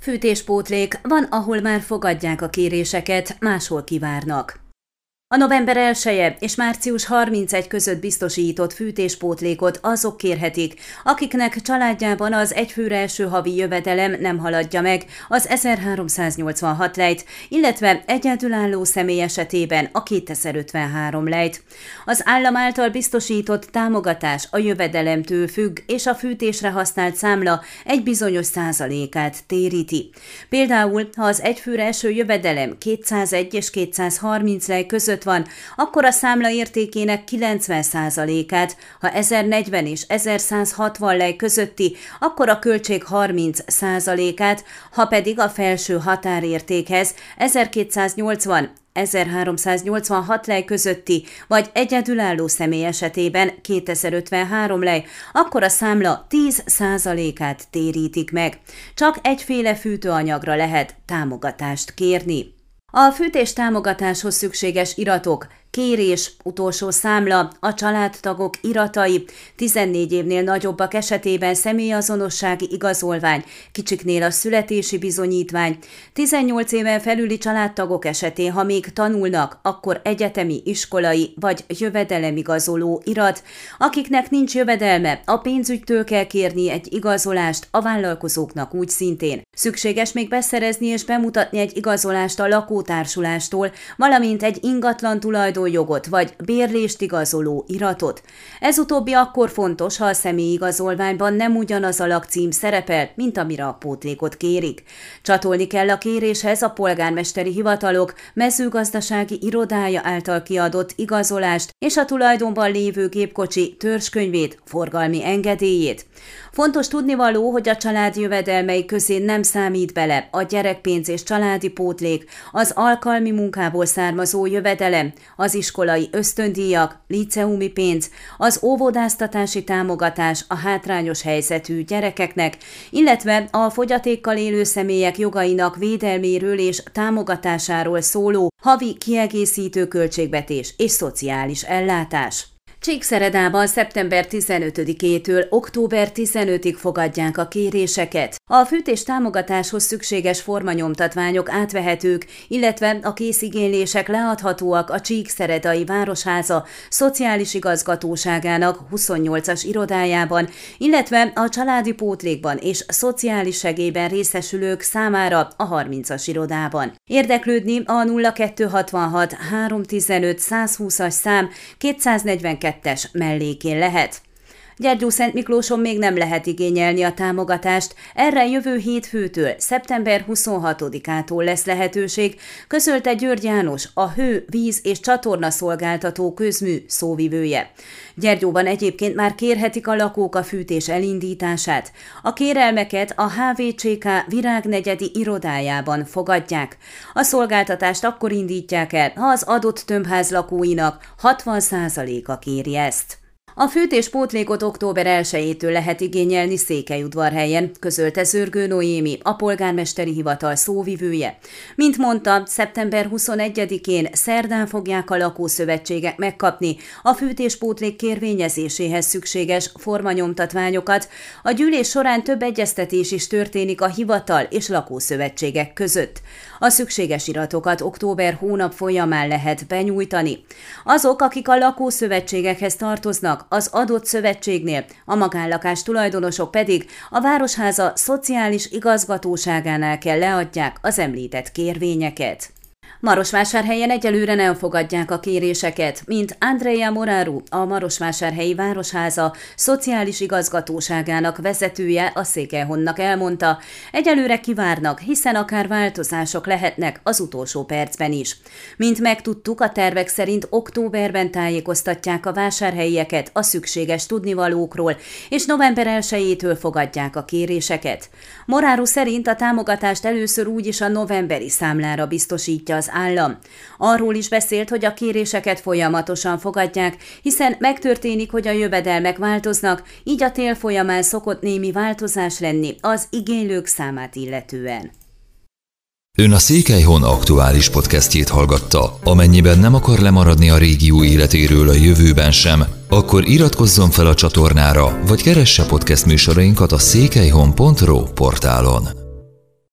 Fűtéspótlék van, ahol már fogadják a kéréseket, máshol kivárnak. A november 1 és március 31 között biztosított fűtéspótlékot azok kérhetik, akiknek családjában az egyfőre első havi jövedelem nem haladja meg az 1386 lejt, illetve egyedülálló személy esetében a 2053 lejt. Az állam által biztosított támogatás a jövedelemtől függ, és a fűtésre használt számla egy bizonyos százalékát téríti. Például, ha az egyfőre első jövedelem 201 és 230 lej között között van, akkor a számla értékének 90%-át, ha 1040 és 1160 lej közötti, akkor a költség 30%-át, ha pedig a felső határértékhez 1280 1386 lej közötti, vagy egyedülálló személy esetében 2053 lej, akkor a számla 10%-át térítik meg. Csak egyféle fűtőanyagra lehet támogatást kérni. A fűtés támogatáshoz szükséges iratok kérés, utolsó számla, a családtagok iratai, 14 évnél nagyobbak esetében személyazonossági igazolvány, kicsiknél a születési bizonyítvány, 18 éven felüli családtagok esetén, ha még tanulnak, akkor egyetemi, iskolai vagy jövedelemigazoló irat, akiknek nincs jövedelme, a pénzügytől kell kérni egy igazolást, a vállalkozóknak úgy szintén. Szükséges még beszerezni és bemutatni egy igazolást a lakótársulástól, valamint egy ingatlan tulajdon tulajdonjogot vagy bérlést igazoló iratot. Ez utóbbi akkor fontos, ha a személyigazolványban nem ugyanaz a lakcím szerepel, mint amire a pótlékot kérik. Csatolni kell a kéréshez a polgármesteri hivatalok mezőgazdasági irodája által kiadott igazolást és a tulajdonban lévő gépkocsi törzskönyvét, forgalmi engedélyét. Fontos tudnivaló, hogy a család jövedelmei közé nem számít bele a gyerekpénz és családi pótlék, az alkalmi munkából származó jövedelem, az iskolai ösztöndíjak, liceumi pénz, az óvodáztatási támogatás a hátrányos helyzetű gyerekeknek, illetve a fogyatékkal élő személyek jogainak védelméről és támogatásáról szóló havi kiegészítő költségvetés és szociális ellátás. Csíkszeredában szeptember 15-től október 15-ig fogadják a kéréseket. A fűtés támogatáshoz szükséges formanyomtatványok átvehetők, illetve a készigénylések leadhatóak a Csíkszeredai Városháza Szociális Igazgatóságának 28-as irodájában, illetve a családi pótlékban és szociális segélyben részesülők számára a 30-as irodában. Érdeklődni a 0266 315 120-as szám 242 2-es mellékén lehet. Szent Miklóson még nem lehet igényelni a támogatást, erre jövő hétfőtől, szeptember 26-ától lesz lehetőség, közölte György János, a hő, víz és csatorna szolgáltató közmű szóvivője. Gyergyóban egyébként már kérhetik a lakók a fűtés elindítását. A kérelmeket a HVCK virágnegyedi irodájában fogadják. A szolgáltatást akkor indítják el, ha az adott tömbház lakóinak 60%-a kéri ezt. A fűtés pótlékot október 1-től lehet igényelni Székelyudvarhelyen, közölte Zörgő Noémi, a polgármesteri hivatal szóvivője. Mint mondta, szeptember 21-én szerdán fogják a lakószövetségek megkapni a fűtéspótlék kérvényezéséhez szükséges formanyomtatványokat. A gyűlés során több egyeztetés is történik a hivatal és lakószövetségek között. A szükséges iratokat október hónap folyamán lehet benyújtani. Azok, akik a lakószövetségekhez tartoznak, az adott szövetségnél, a magánlakás tulajdonosok pedig a Városháza szociális igazgatóságánál kell leadják az említett kérvényeket. Marosvásárhelyen egyelőre nem fogadják a kéréseket, mint Andrea Moraru, a Marosvásárhelyi Városháza szociális igazgatóságának vezetője a Székelyhonnak elmondta, egyelőre kivárnak, hiszen akár változások lehetnek az utolsó percben is. Mint megtudtuk, a tervek szerint októberben tájékoztatják a vásárhelyieket a szükséges tudnivalókról, és november 1 fogadják a kéréseket. Moráru szerint a támogatást először úgyis a novemberi számlára biztosítja az állam. Arról is beszélt, hogy a kéréseket folyamatosan fogadják, hiszen megtörténik, hogy a jövedelmek változnak, így a tél folyamán szokott némi változás lenni az igénylők számát illetően. Ön a Székelyhon aktuális podcastjét hallgatta. Amennyiben nem akar lemaradni a régió életéről a jövőben sem, akkor iratkozzon fel a csatornára, vagy keresse podcast műsorainkat a székelyhon.pro portálon.